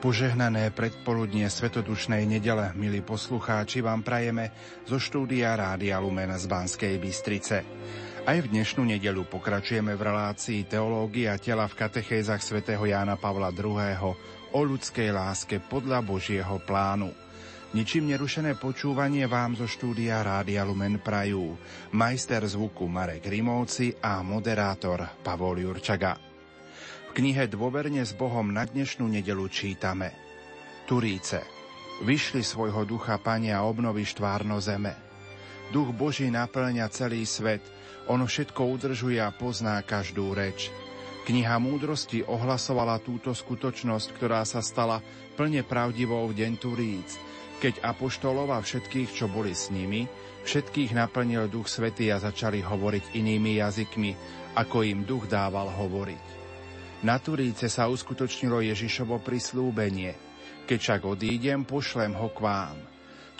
Požehnané predpoludnie svetodušnej nedele, milí poslucháči, vám prajeme zo štúdia Rádia Lumen z Banskej Bystrice. Aj v dnešnú nedelu pokračujeme v relácii Teológia tela v katechézach svätého Jána Pavla II. o ľudskej láske podľa Božieho plánu. Ničím nerušené počúvanie vám zo štúdia Rádia Lumen prajú majster zvuku Marek Rimovci a moderátor Pavol Jurčaga. V knihe Dôverne s Bohom na dnešnú nedelu čítame Turíce. Vyšli svojho ducha Pania a obnoví štvárno zeme. Duch Boží naplňa celý svet, ono všetko udržuje a pozná každú reč. Kniha múdrosti ohlasovala túto skutočnosť, ktorá sa stala plne pravdivou v deň Turíc, keď apoštolov a všetkých, čo boli s nimi, všetkých naplnil Duch Svetý a začali hovoriť inými jazykmi, ako im Duch dával hovoriť. Na Turíce sa uskutočnilo Ježišovo prislúbenie. Keď však odídem, pošlem ho k vám.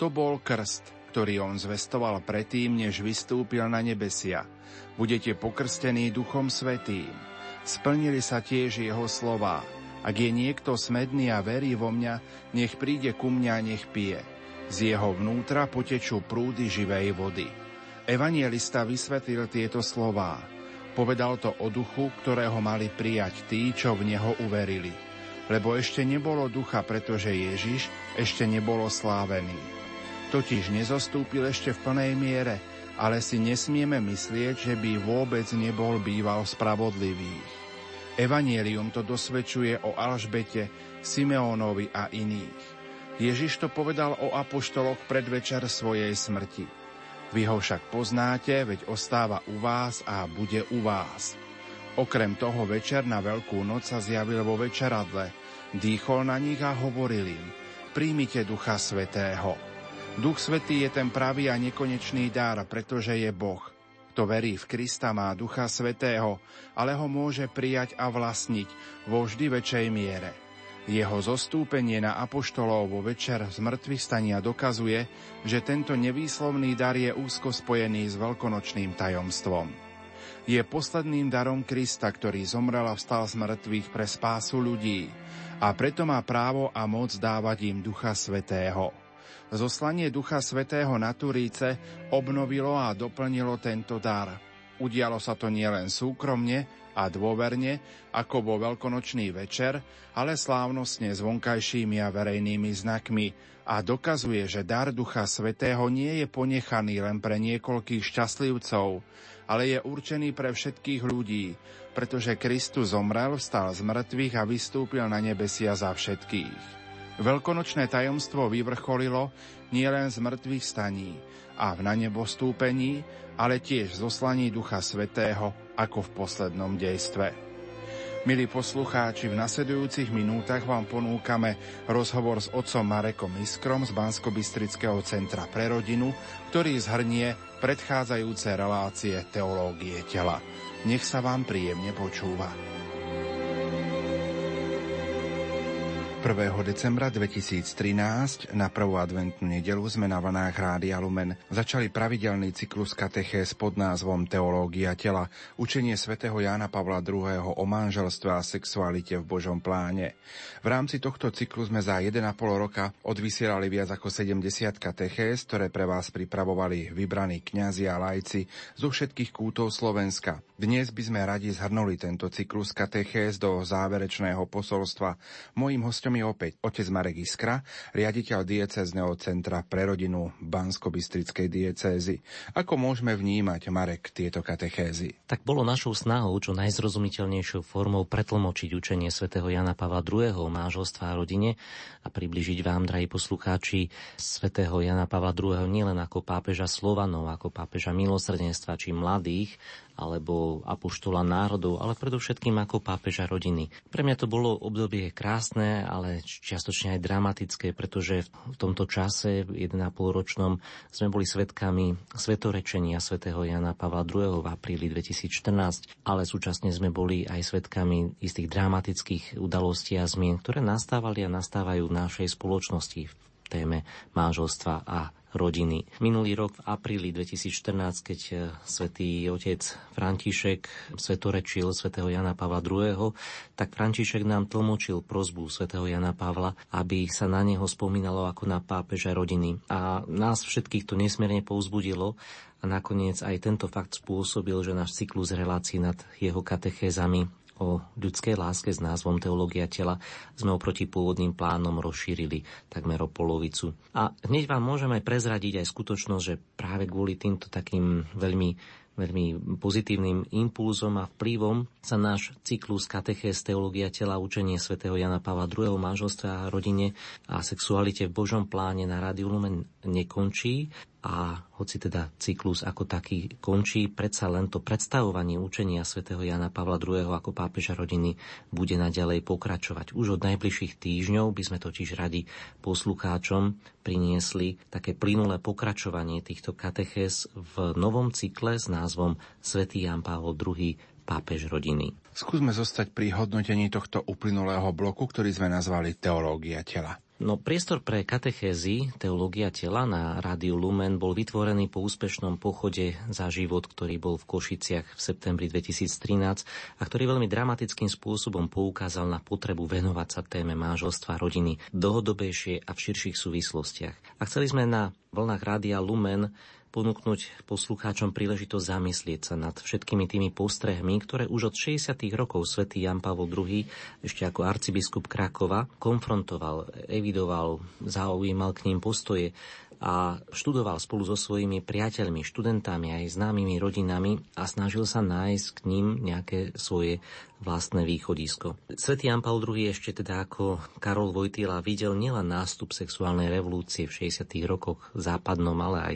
To bol krst, ktorý on zvestoval predtým, než vystúpil na nebesia. Budete pokrstení Duchom Svetým. Splnili sa tiež jeho slová. Ak je niekto smedný a verí vo mňa, nech príde ku mňa, nech pije. Z jeho vnútra potečú prúdy živej vody. Evanielista vysvetlil tieto slová. Povedal to o duchu, ktorého mali prijať tí, čo v neho uverili. Lebo ešte nebolo ducha, pretože Ježiš ešte nebolo slávený. Totiž nezostúpil ešte v plnej miere, ale si nesmieme myslieť, že by vôbec nebol býval spravodlivých. Evangelium to dosvedčuje o Alžbete, Simeónovi a iných. Ježiš to povedal o apoštoloch predvečer svojej smrti. Vy ho však poznáte, veď ostáva u vás a bude u vás. Okrem toho večer na Veľkú noc sa zjavil vo večeradle, dýchol na nich a hovoril im, príjmite Ducha Svetého. Duch Svetý je ten pravý a nekonečný dar, pretože je Boh. Kto verí v Krista má Ducha Svetého, ale ho môže prijať a vlastniť vo vždy väčšej miere. Jeho zostúpenie na apoštolov vo večer z mŕtvych stania dokazuje, že tento nevýslovný dar je úzko spojený s veľkonočným tajomstvom. Je posledným darom Krista, ktorý zomrel a vstal z mŕtvych pre spásu ľudí a preto má právo a moc dávať im Ducha Svetého. Zoslanie Ducha Svetého na Turíce obnovilo a doplnilo tento dar. Udialo sa to nielen súkromne, a dôverne, ako vo veľkonočný večer, ale slávnostne s vonkajšími a verejnými znakmi a dokazuje, že dar Ducha Svetého nie je ponechaný len pre niekoľkých šťastlivcov, ale je určený pre všetkých ľudí, pretože Kristus zomrel, vstal z mŕtvych a vystúpil na nebesia za všetkých. Veľkonočné tajomstvo vyvrcholilo nielen z mŕtvych staní a v na nebo stúpení, ale tiež zoslaní Ducha Svetého ako v poslednom dejstve. Milí poslucháči, v nasledujúcich minútach vám ponúkame rozhovor s otcom Marekom Iskrom z bansko centra pre rodinu, ktorý zhrnie predchádzajúce relácie teológie tela. Nech sa vám príjemne počúva. 1. decembra 2013 na prvú adventnú nedelu sme na vlnách Rádia Lumen začali pravidelný cyklus katechéz pod názvom Teológia tela, učenie svätého Jána Pavla II. o manželstve a sexualite v Božom pláne. V rámci tohto cyklu sme za 1,5 roka odvysielali viac ako 70 katechéz, ktoré pre vás pripravovali vybraní kňazi a lajci zo všetkých kútov Slovenska. Dnes by sme radi zhrnuli tento cyklus katechéz do záverečného posolstva. Mojím hostom je opäť otec Marek Iskra, riaditeľ diecezneho centra pre rodinu Bansko-Bystrickej diecézy. Ako môžeme vnímať, Marek, tieto katechézy? Tak bolo našou snahou čo najzrozumiteľnejšou formou pretlmočiť učenie svätého Jana Pavla II. o manželstva a rodine a približiť vám, drahí poslucháči, svätého Jana Pavla II. nielen ako pápeža Slovanov, ako pápeža milosrdenstva či mladých, alebo apoštola národov, ale predovšetkým ako pápeža rodiny. Pre mňa to bolo obdobie krásne, ale čiastočne aj dramatické, pretože v tomto čase, 1,5 ročnom, sme boli svetkami svetorečenia svätého Jana Pavla II. v apríli 2014, ale súčasne sme boli aj svetkami istých dramatických udalostí a zmien, ktoré nastávali a nastávajú v našej spoločnosti v téme manželstva a rodiny. Minulý rok v apríli 2014, keď e, svätý otec František svetorečil svätého Jana Pavla II., tak František nám tlmočil prozbu svätého Jana Pavla, aby sa na neho spomínalo ako na pápeža rodiny. A nás všetkých to nesmierne povzbudilo a nakoniec aj tento fakt spôsobil, že náš cyklus relácií nad jeho katechézami o ľudskej láske s názvom Teológia tela sme oproti pôvodným plánom rozšírili takmer o polovicu. A hneď vám môžeme prezradiť aj skutočnosť, že práve kvôli týmto takým veľmi veľmi pozitívnym impulzom a vplyvom sa náš cyklus katechéz teológia tela učenie svätého Jana Pavla II. manželstva a rodine a sexualite v Božom pláne na Rádiu Lumen nekončí, a hoci teda cyklus ako taký končí, predsa len to predstavovanie učenia svätého Jana Pavla II. ako pápeža rodiny bude naďalej pokračovať. Už od najbližších týždňov by sme totiž radi poslucháčom priniesli také plynulé pokračovanie týchto katechéz v novom cykle s názvom Svetý Jan Pavol II pápež rodiny. Skúsme zostať pri hodnotení tohto uplynulého bloku, ktorý sme nazvali Teológia tela. No priestor pre katechézy Teológia tela na Rádiu Lumen bol vytvorený po úspešnom pochode za život, ktorý bol v Košiciach v septembri 2013 a ktorý veľmi dramatickým spôsobom poukázal na potrebu venovať sa téme manželstva rodiny dlhodobejšie a v širších súvislostiach. A chceli sme na vlnách Rádia Lumen ponúknuť poslucháčom príležitosť zamyslieť sa nad všetkými tými postrehmi, ktoré už od 60. rokov svätý Jan Pavol II ešte ako arcibiskup Krakova konfrontoval, evidoval, zaujímal k ním postoje a študoval spolu so svojimi priateľmi, študentami aj známymi rodinami a snažil sa nájsť k ním nejaké svoje vlastné východisko. Svetý Jan Paul II ešte teda ako Karol Vojtila videl nielen nástup sexuálnej revolúcie v 60. rokoch západnom, ale aj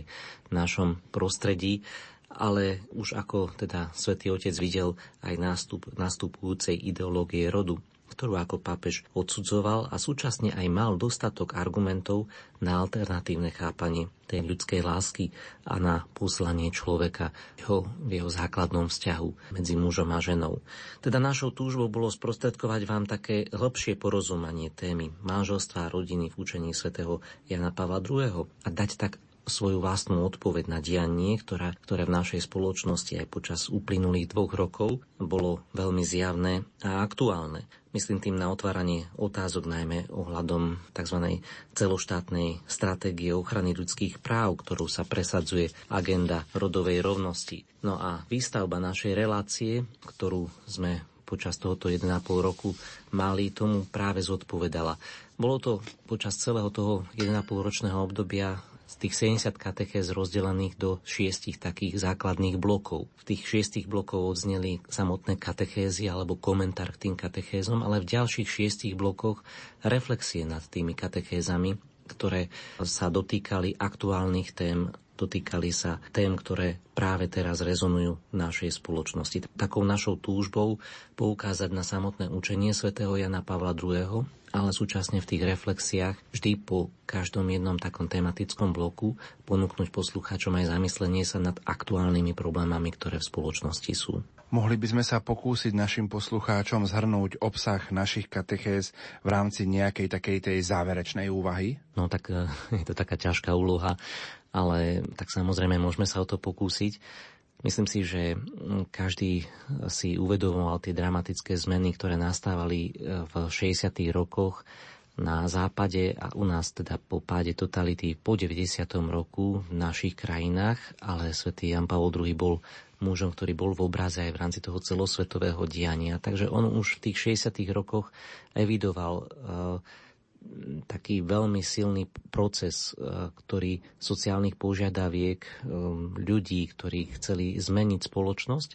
v našom prostredí, ale už ako teda svätý Otec videl aj nástup nastupujúcej ideológie rodu ktorú ako pápež odsudzoval a súčasne aj mal dostatok argumentov na alternatívne chápanie tej ľudskej lásky a na poslanie človeka jeho, v jeho základnom vzťahu medzi mužom a ženou. Teda našou túžbou bolo sprostredkovať vám také hĺbšie porozumanie témy manželstva a rodiny v učení svätého Jana Pavla II. a dať tak svoju vlastnú odpoveď na dianie, ktorá, ktoré v našej spoločnosti aj počas uplynulých dvoch rokov bolo veľmi zjavné a aktuálne. Myslím tým na otváranie otázok najmä ohľadom tzv. celoštátnej stratégie ochrany ľudských práv, ktorú sa presadzuje agenda rodovej rovnosti. No a výstavba našej relácie, ktorú sme počas tohoto 1,5 roku mali, tomu práve zodpovedala. Bolo to počas celého toho 1,5 ročného obdobia tých 70 katechéz rozdelených do šiestich takých základných blokov. V tých šiestich blokov odzneli samotné katechézy alebo komentár k tým katechézom, ale v ďalších šiestich blokoch reflexie nad tými katechézami, ktoré sa dotýkali aktuálnych tém dotýkali sa tém, ktoré práve teraz rezonujú v našej spoločnosti. Takou našou túžbou poukázať na samotné učenie svätého Jana Pavla II ale súčasne v tých reflexiách vždy po každom jednom takom tematickom bloku ponúknuť poslucháčom aj zamyslenie sa nad aktuálnymi problémami, ktoré v spoločnosti sú. Mohli by sme sa pokúsiť našim poslucháčom zhrnúť obsah našich katechéz v rámci nejakej takej tej záverečnej úvahy? No tak eh, je to taká ťažká úloha, ale tak samozrejme môžeme sa o to pokúsiť. Myslím si, že každý si uvedomoval tie dramatické zmeny, ktoré nastávali e, v 60. rokoch na západe a u nás teda po páde totality po 90. roku v našich krajinách, ale svätý Jan Pavel II bol mužom, ktorý bol v obraze aj v rámci toho celosvetového diania. Takže on už v tých 60. rokoch evidoval uh, taký veľmi silný proces, e, ktorý sociálnych požiadaviek e, ľudí, ktorí chceli zmeniť spoločnosť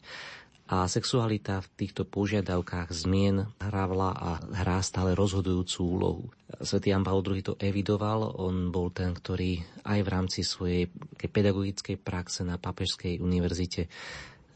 a sexualita v týchto požiadavkách zmien hrávala a hrá stále rozhodujúcu úlohu. Svetý Jan Paul II to evidoval, on bol ten, ktorý aj v rámci svojej pedagogickej praxe na Papežskej univerzite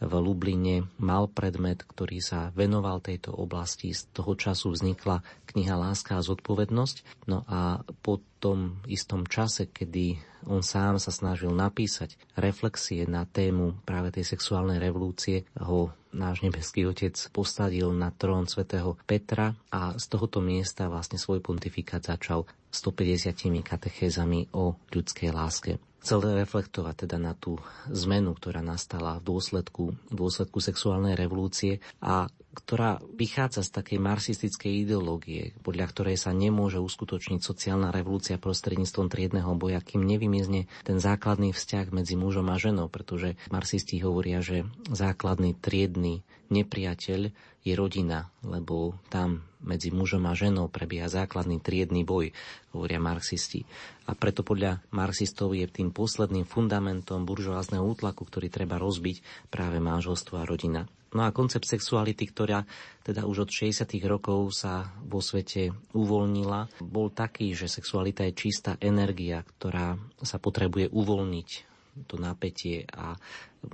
v Lubline mal predmet, ktorý sa venoval tejto oblasti. Z toho času vznikla kniha Láska a zodpovednosť. No a po tom istom čase, kedy on sám sa snažil napísať reflexie na tému práve tej sexuálnej revolúcie, ho náš nebeský otec postavil na trón svätého Petra a z tohoto miesta vlastne svoj pontifikát začal 150 katechézami o ľudskej láske. chcel reflektovať teda na tú zmenu, ktorá nastala v dôsledku, v dôsledku sexuálnej revolúcie a ktorá vychádza z takej marxistickej ideológie, podľa ktorej sa nemôže uskutočniť sociálna revolúcia prostredníctvom triedneho boja, kým nevymizne ten základný vzťah medzi mužom a ženou, pretože marxisti hovoria, že základný triedny nepriateľ je rodina, lebo tam medzi mužom a ženou prebieha základný triedny boj, hovoria marxisti. A preto podľa marxistov je tým posledným fundamentom buržoázneho útlaku, ktorý treba rozbiť práve manželstvo a rodina. No a koncept sexuality, ktorá teda už od 60. rokov sa vo svete uvoľnila, bol taký, že sexualita je čistá energia, ktorá sa potrebuje uvoľniť to napätie a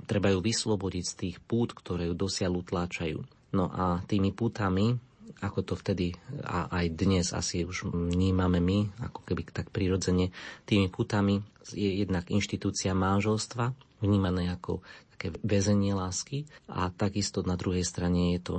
treba ju vyslobodiť z tých pút, ktoré ju dosiaľ utláčajú. No a tými pútami, ako to vtedy a aj dnes asi už vnímame my, ako keby tak prirodzene, tými putami je jednak inštitúcia manželstva, vnímané ako také väzenie lásky a takisto na druhej strane je to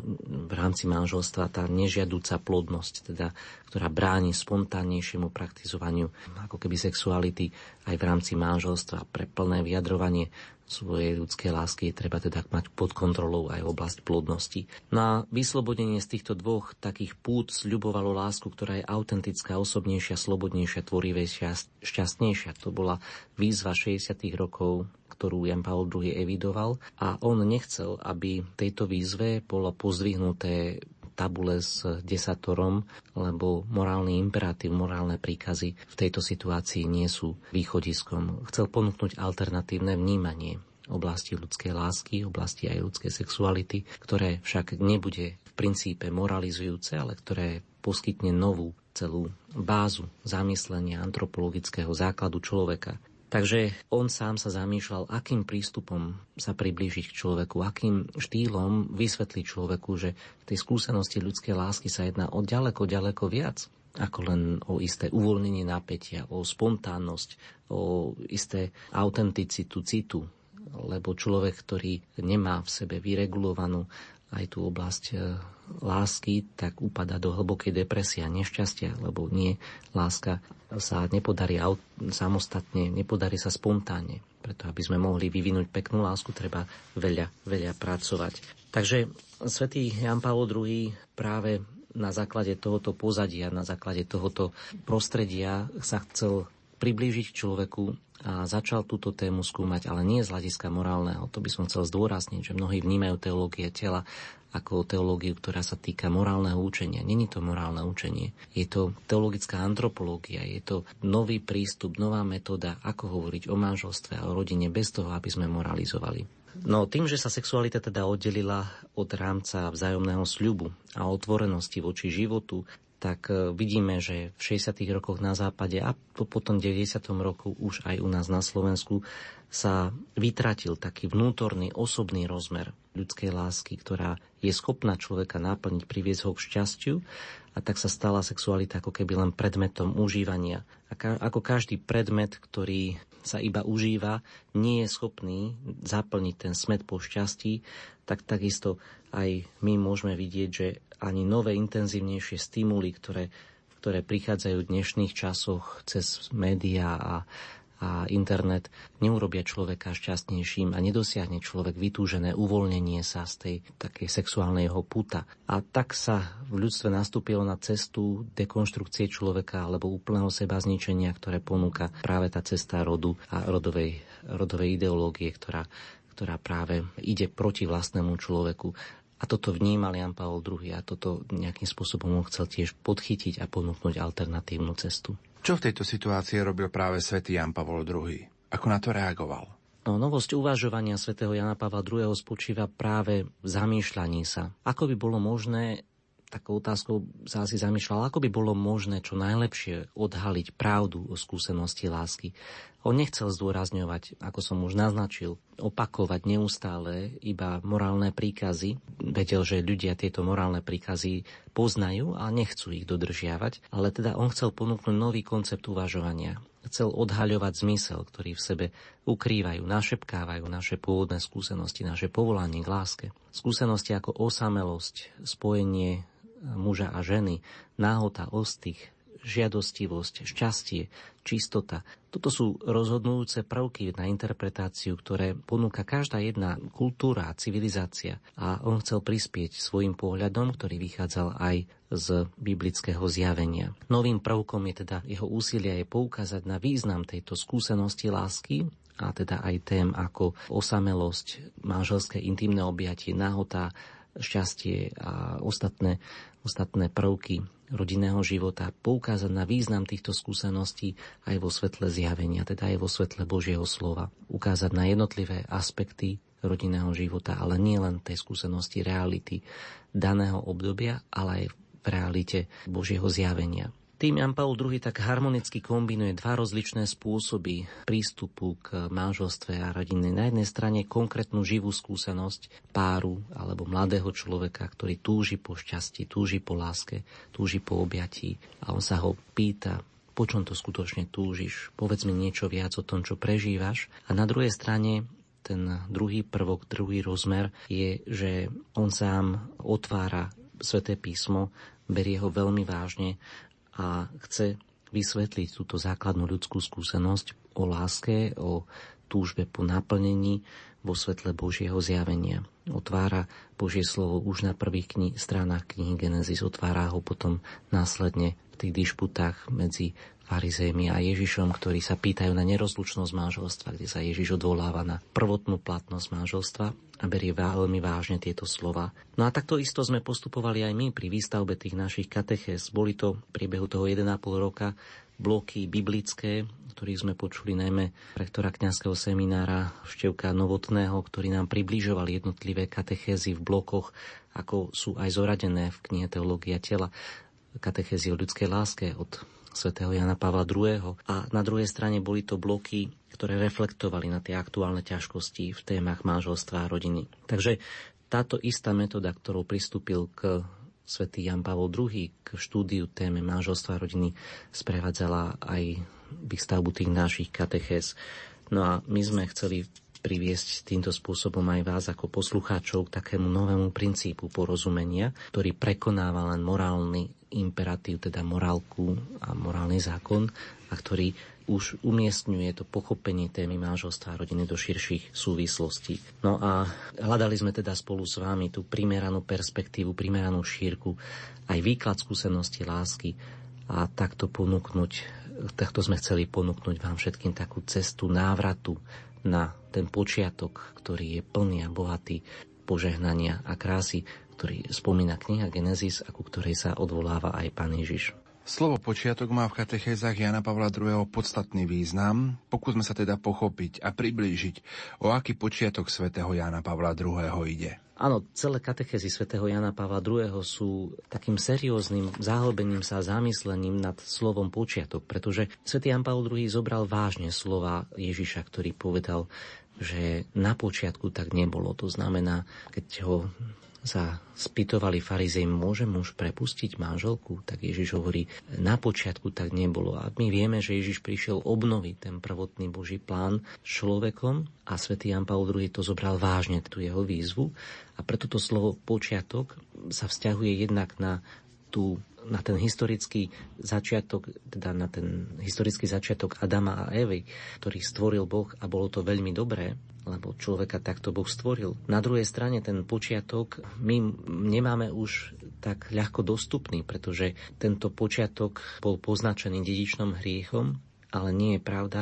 v rámci manželstva tá nežiadúca plodnosť, teda, ktorá bráni spontánnejšiemu praktizovaniu ako keby sexuality aj v rámci manželstva pre plné vyjadrovanie svojej ľudskej lásky je treba teda mať pod kontrolou aj oblasť plodnosti. Na vyslobodenie z týchto dvoch takých pút sľubovalo lásku, ktorá je autentická, osobnejšia, slobodnejšia, tvorivejšia, šťastnejšia. To bola výzva 60. rokov ktorú Jan Paul II evidoval a on nechcel, aby tejto výzve bolo pozdvihnuté tabule s desatorom, lebo morálny imperatív, morálne príkazy v tejto situácii nie sú východiskom. Chcel ponúknuť alternatívne vnímanie oblasti ľudskej lásky, oblasti aj ľudskej sexuality, ktoré však nebude v princípe moralizujúce, ale ktoré poskytne novú celú bázu zamyslenia antropologického základu človeka, Takže on sám sa zamýšľal, akým prístupom sa priblížiť k človeku, akým štýlom vysvetliť človeku, že v tej skúsenosti ľudskej lásky sa jedná o ďaleko, ďaleko viac ako len o isté uvoľnenie napätia, o spontánnosť, o isté autenticitu citu, lebo človek, ktorý nemá v sebe vyregulovanú aj tú oblasť e, lásky, tak upada do hlbokej depresie a nešťastia, lebo nie, láska sa nepodarí samostatne, nepodarí sa spontánne. Preto, aby sme mohli vyvinúť peknú lásku, treba veľa, veľa pracovať. Takže svätý Jan Pavel II práve na základe tohoto pozadia, na základe tohoto prostredia sa chcel priblížiť k človeku a začal túto tému skúmať, ale nie z hľadiska morálneho. To by som chcel zdôrazniť, že mnohí vnímajú teológie tela ako teológiu, ktorá sa týka morálneho učenia. Není to morálne učenie. Je to teologická antropológia, je to nový prístup, nová metóda, ako hovoriť o manželstve a o rodine bez toho, aby sme moralizovali. No tým, že sa sexualita teda oddelila od rámca vzájomného sľubu a otvorenosti voči životu, tak e, vidíme, že v 60. rokoch na západe a potom v 90. roku už aj u nás na Slovensku sa vytratil taký vnútorný osobný rozmer ľudskej lásky, ktorá je schopná človeka naplniť, priviesť ho k šťastiu a tak sa stala sexualita ako keby len predmetom užívania. A ka- ako každý predmet, ktorý sa iba užíva, nie je schopný zaplniť ten smet po šťastí, tak takisto aj my môžeme vidieť, že ani nové intenzívnejšie stimuly, ktoré, ktoré prichádzajú v dnešných časoch cez médiá a, a internet, neurobia človeka šťastnejším a nedosiahne človek vytúžené uvoľnenie sa z tej takej sexuálnej puta. A tak sa v ľudstve nastúpilo na cestu dekonštrukcie človeka alebo úplného seba zničenia, ktoré ponúka práve tá cesta rodu a rodovej, rodovej ideológie, ktorá ktorá práve ide proti vlastnému človeku. A toto vnímal Jan Pavel II a toto nejakým spôsobom ho chcel tiež podchytiť a ponúknuť alternatívnu cestu. Čo v tejto situácii robil práve svätý Jan Pavel II? Ako na to reagoval? No, novosť uvažovania svätého Jana Pavla II. spočíva práve v zamýšľaní sa. Ako by bolo možné takou otázkou sa asi zamýšľal, ako by bolo možné čo najlepšie odhaliť pravdu o skúsenosti lásky. On nechcel zdôrazňovať, ako som už naznačil, opakovať neustále iba morálne príkazy. Vedel, že ľudia tieto morálne príkazy poznajú a nechcú ich dodržiavať, ale teda on chcel ponúknuť nový koncept uvažovania. Chcel odhaľovať zmysel, ktorý v sebe ukrývajú, našepkávajú naše pôvodné skúsenosti, naše povolanie k láske. Skúsenosti ako osamelosť, spojenie muža a ženy, náhota, ostých, žiadostivosť, šťastie, čistota. Toto sú rozhodujúce prvky na interpretáciu, ktoré ponúka každá jedna kultúra a civilizácia. A on chcel prispieť svojim pohľadom, ktorý vychádzal aj z biblického zjavenia. Novým prvkom je teda jeho úsilie je poukázať na význam tejto skúsenosti lásky, a teda aj tém ako osamelosť, manželské intimné objatie, nahota, šťastie a ostatné, ostatné prvky rodinného života, poukázať na význam týchto skúseností aj vo svetle zjavenia, teda aj vo svetle Božieho slova. Ukázať na jednotlivé aspekty rodinného života, ale nie len tej skúsenosti reality daného obdobia, ale aj v realite Božieho zjavenia. Tým Jan Paul II tak harmonicky kombinuje dva rozličné spôsoby prístupu k manželstve a rodine. Na jednej strane konkrétnu živú skúsenosť páru alebo mladého človeka, ktorý túži po šťastí, túži po láske, túži po objatí a on sa ho pýta, po čom to skutočne túžiš, povedz mi niečo viac o tom, čo prežívaš. A na druhej strane ten druhý prvok, druhý rozmer je, že on sám otvára Sveté písmo, berie ho veľmi vážne a chce vysvetliť túto základnú ľudskú skúsenosť o láske, o túžbe po naplnení vo svetle Božieho zjavenia. Otvára Božie slovo už na prvých kni- stranách knihy Genesis, otvára ho potom následne v tých dišputách medzi farizejmi a Ježišom, ktorí sa pýtajú na nerozlučnosť manželstva, kde sa Ježiš odvoláva na prvotnú platnosť manželstva a berie veľmi vážne tieto slova. No a takto isto sme postupovali aj my pri výstavbe tých našich katechez. Boli to v priebehu toho 1,5 roka bloky biblické, ktorých sme počuli najmä rektora kňazského seminára Števka Novotného, ktorý nám približoval jednotlivé katechézy v blokoch, ako sú aj zoradené v knihe Teológia tela katechézy o ľudskej láske od svätého Jana Pavla II. A na druhej strane boli to bloky, ktoré reflektovali na tie aktuálne ťažkosti v témach manželstva a rodiny. Takže táto istá metóda, ktorou pristúpil k svätý Jan Pavel II k štúdiu téme manželstva a rodiny, sprevádzala aj výstavbu tých našich katechéz. No a my sme chceli priviesť týmto spôsobom aj vás ako poslucháčov k takému novému princípu porozumenia, ktorý prekonáva len morálny imperatív, teda morálku a morálny zákon, a ktorý už umiestňuje to pochopenie témy manželstva a rodiny do širších súvislostí. No a hľadali sme teda spolu s vami tú primeranú perspektívu, primeranú šírku, aj výklad skúsenosti lásky a takto ponúknuť, takto sme chceli ponúknuť vám všetkým takú cestu návratu na ten počiatok, ktorý je plný a bohatý požehnania a krásy, ktorý spomína kniha Genesis a ku ktorej sa odvoláva aj pán Ježiš. Slovo počiatok má v katechézach Jana Pavla II. podstatný význam. Pokúsme sa teda pochopiť a priblížiť, o aký počiatok svätého Jana Pavla II. ide. Áno, celé katechézy svätého Jana Pavla II. sú takým serióznym zahlbením sa zamyslením nad slovom počiatok, pretože svätý Jan Pavel II zobral vážne slova Ježiša, ktorý povedal, že na počiatku tak nebolo. To znamená, keď ho sa spýtovali farizej, môže muž prepustiť manželku? Tak Ježiš hovorí, na počiatku tak nebolo. A my vieme, že Ježiš prišiel obnoviť ten prvotný Boží plán človekom a svätý Jan Paul II to zobral vážne, tú jeho výzvu. A preto to slovo počiatok sa vzťahuje jednak na tú na ten historický začiatok, teda na ten historický začiatok Adama a Evy, ktorý stvoril Boh a bolo to veľmi dobré, lebo človeka takto Boh stvoril. Na druhej strane ten počiatok my nemáme už tak ľahko dostupný, pretože tento počiatok bol poznačený dedičnom hriechom, ale nie je pravda,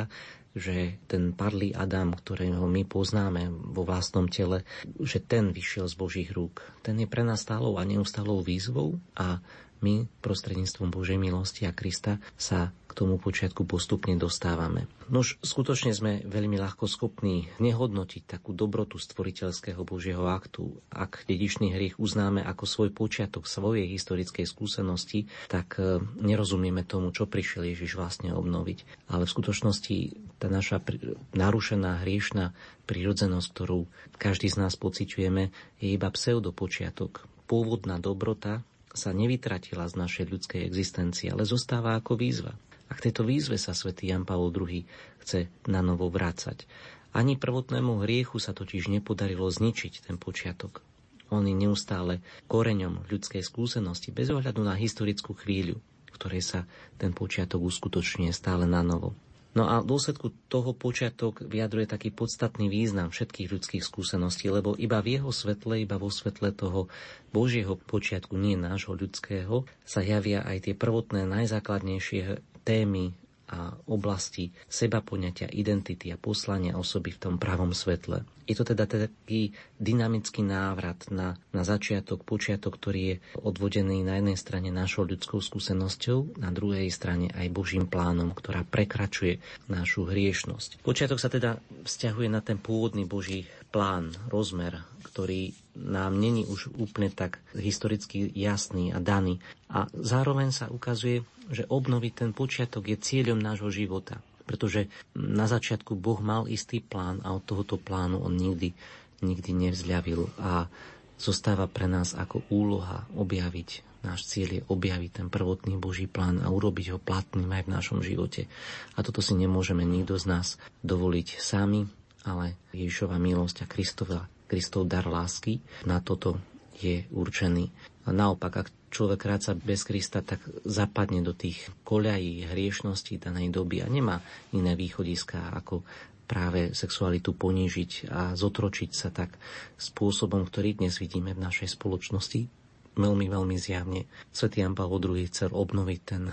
že ten padlý Adam, ktorého my poznáme vo vlastnom tele, že ten vyšiel z Božích rúk. Ten je pre nás stálou a neustálou výzvou a my prostredníctvom Božej milosti a Krista sa k tomu počiatku postupne dostávame. Nož skutočne sme veľmi ľahko schopní nehodnotiť takú dobrotu stvoriteľského Božieho aktu. Ak dedičný hriech uznáme ako svoj počiatok svojej historickej skúsenosti, tak e, nerozumieme tomu, čo prišiel Ježiš vlastne obnoviť. Ale v skutočnosti tá naša narušená hriešná prírodzenosť, ktorú každý z nás pociťujeme, je iba pseudopočiatok. Pôvodná dobrota, sa nevytratila z našej ľudskej existencie, ale zostáva ako výzva. A k tejto výzve sa svätý Jan Pavol II chce na novo vrácať. Ani prvotnému hriechu sa totiž nepodarilo zničiť ten počiatok. On je neustále koreňom ľudskej skúsenosti bez ohľadu na historickú chvíľu. v ktorej sa ten počiatok uskutočňuje stále na novo. No a v dôsledku toho počiatok vyjadruje taký podstatný význam všetkých ľudských skúseností, lebo iba v jeho svetle, iba vo svetle toho Božieho počiatku, nie nášho ľudského, sa javia aj tie prvotné najzákladnejšie témy a oblasti seba poňatia, identity a poslania osoby v tom pravom svetle. Je to teda taký dynamický návrat na, na začiatok, počiatok, ktorý je odvodený na jednej strane našou ľudskou skúsenosťou, na druhej strane aj Božím plánom, ktorá prekračuje našu hriešnosť. Počiatok sa teda vzťahuje na ten pôvodný Boží plán, rozmer, ktorý nám není už úplne tak historicky jasný a daný. A zároveň sa ukazuje, že obnoviť ten počiatok je cieľom nášho života. Pretože na začiatku Boh mal istý plán a od tohoto plánu on nikdy, nikdy nevzľavil a zostáva pre nás ako úloha objaviť Náš cieľ je objaviť ten prvotný Boží plán a urobiť ho platným aj v našom živote. A toto si nemôžeme nikto z nás dovoliť sami, ale Ježišova milosť a Kristova, Kristov dar lásky na toto je určený. A naopak, ak človek kráca bez Krista, tak zapadne do tých koľají hriešnosti danej doby a nemá iné východiska ako práve sexualitu ponížiť a zotročiť sa tak spôsobom, ktorý dnes vidíme v našej spoločnosti, veľmi, veľmi zjavne. Svetý Jan Pavel II chcel obnoviť ten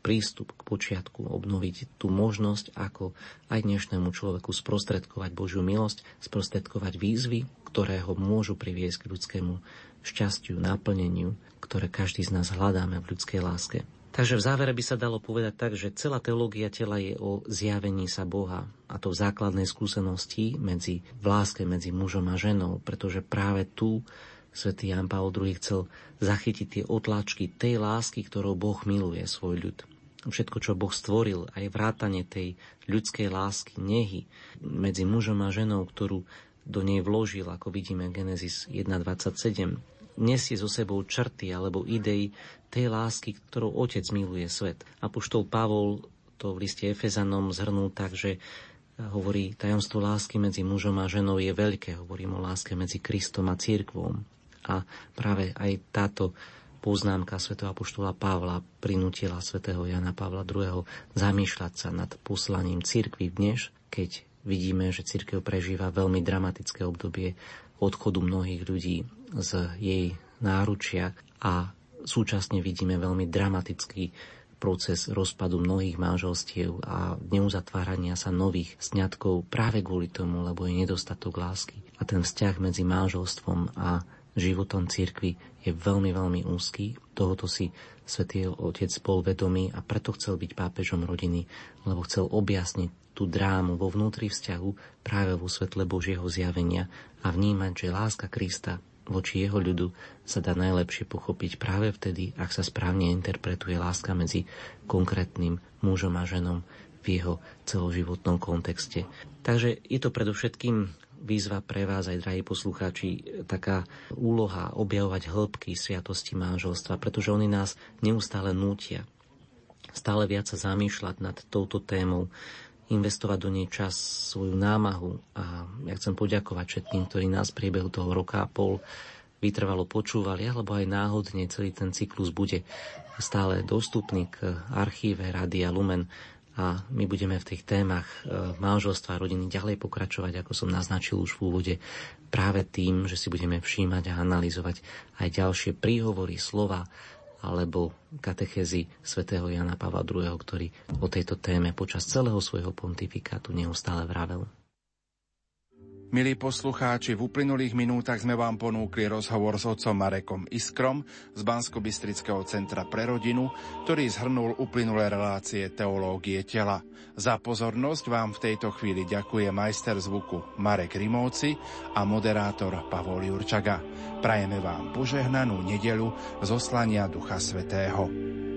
prístup k počiatku, obnoviť tú možnosť, ako aj dnešnému človeku sprostredkovať Božiu milosť, sprostredkovať výzvy, ktoré ho môžu priviesť k ľudskému šťastiu, náplneniu, ktoré každý z nás hľadáme v ľudskej láske. Takže v závere by sa dalo povedať tak, že celá teológia tela je o zjavení sa Boha a to v základnej skúsenosti medzi, v láske medzi mužom a ženou, pretože práve tu svätý Jan Paul II chcel zachytiť tie otlačky tej lásky, ktorou Boh miluje svoj ľud. Všetko, čo Boh stvoril, aj vrátanie tej ľudskej lásky, nehy medzi mužom a ženou, ktorú do nej vložil, ako vidíme Genesis 1.27, nesie so sebou črty alebo idei tej lásky, ktorou Otec miluje svet. A poštol Pavol to v liste Efezanom zhrnul tak, že hovorí, tajomstvo lásky medzi mužom a ženou je veľké. Hovorím o láske medzi Kristom a církvom. A práve aj táto poznámka svätého Apoštola Pavla prinútila svätého Jana Pavla II. zamýšľať sa nad poslaním církvy dnes, keď vidíme, že církev prežíva veľmi dramatické obdobie odchodu mnohých ľudí z jej náručia a súčasne vidíme veľmi dramatický proces rozpadu mnohých manželstiev a neuzatvárania sa nových sňatkov práve kvôli tomu, lebo je nedostatok lásky. A ten vzťah medzi manželstvom a životom cirkvi je veľmi, veľmi úzky. Tohoto si svätý Otec bol vedomý a preto chcel byť pápežom rodiny, lebo chcel objasniť tú drámu vo vnútri vzťahu práve vo svetle Božieho zjavenia a vnímať, že láska Krista voči jeho ľudu sa dá najlepšie pochopiť práve vtedy, ak sa správne interpretuje láska medzi konkrétnym mužom a ženom v jeho celoživotnom kontexte. Takže je to predovšetkým výzva pre vás aj, drahí poslucháči, taká úloha objavovať hĺbky sviatosti manželstva, pretože oni nás neustále nútia stále viac sa zamýšľať nad touto témou, investovať do nej čas, svoju námahu a ja chcem poďakovať všetkým, ktorí nás v priebehu toho roka a pol vytrvalo počúvali, alebo aj náhodne celý ten cyklus bude stále dostupný k archíve Radia Lumen a my budeme v tých témach e, manželstva rodiny ďalej pokračovať, ako som naznačil už v úvode, práve tým, že si budeme všímať a analyzovať aj ďalšie príhovory, slova, alebo katechézy svätého Jana Pavla II., ktorý o tejto téme počas celého svojho pontifikátu neustále vravel. Milí poslucháči, v uplynulých minútach sme vám ponúkli rozhovor s otcom Marekom Iskrom z bansko centra pre rodinu, ktorý zhrnul uplynulé relácie teológie tela. Za pozornosť vám v tejto chvíli ďakuje majster zvuku Marek Rimovci a moderátor Pavol Jurčaga. Prajeme vám požehnanú nedelu z oslania Ducha Svetého.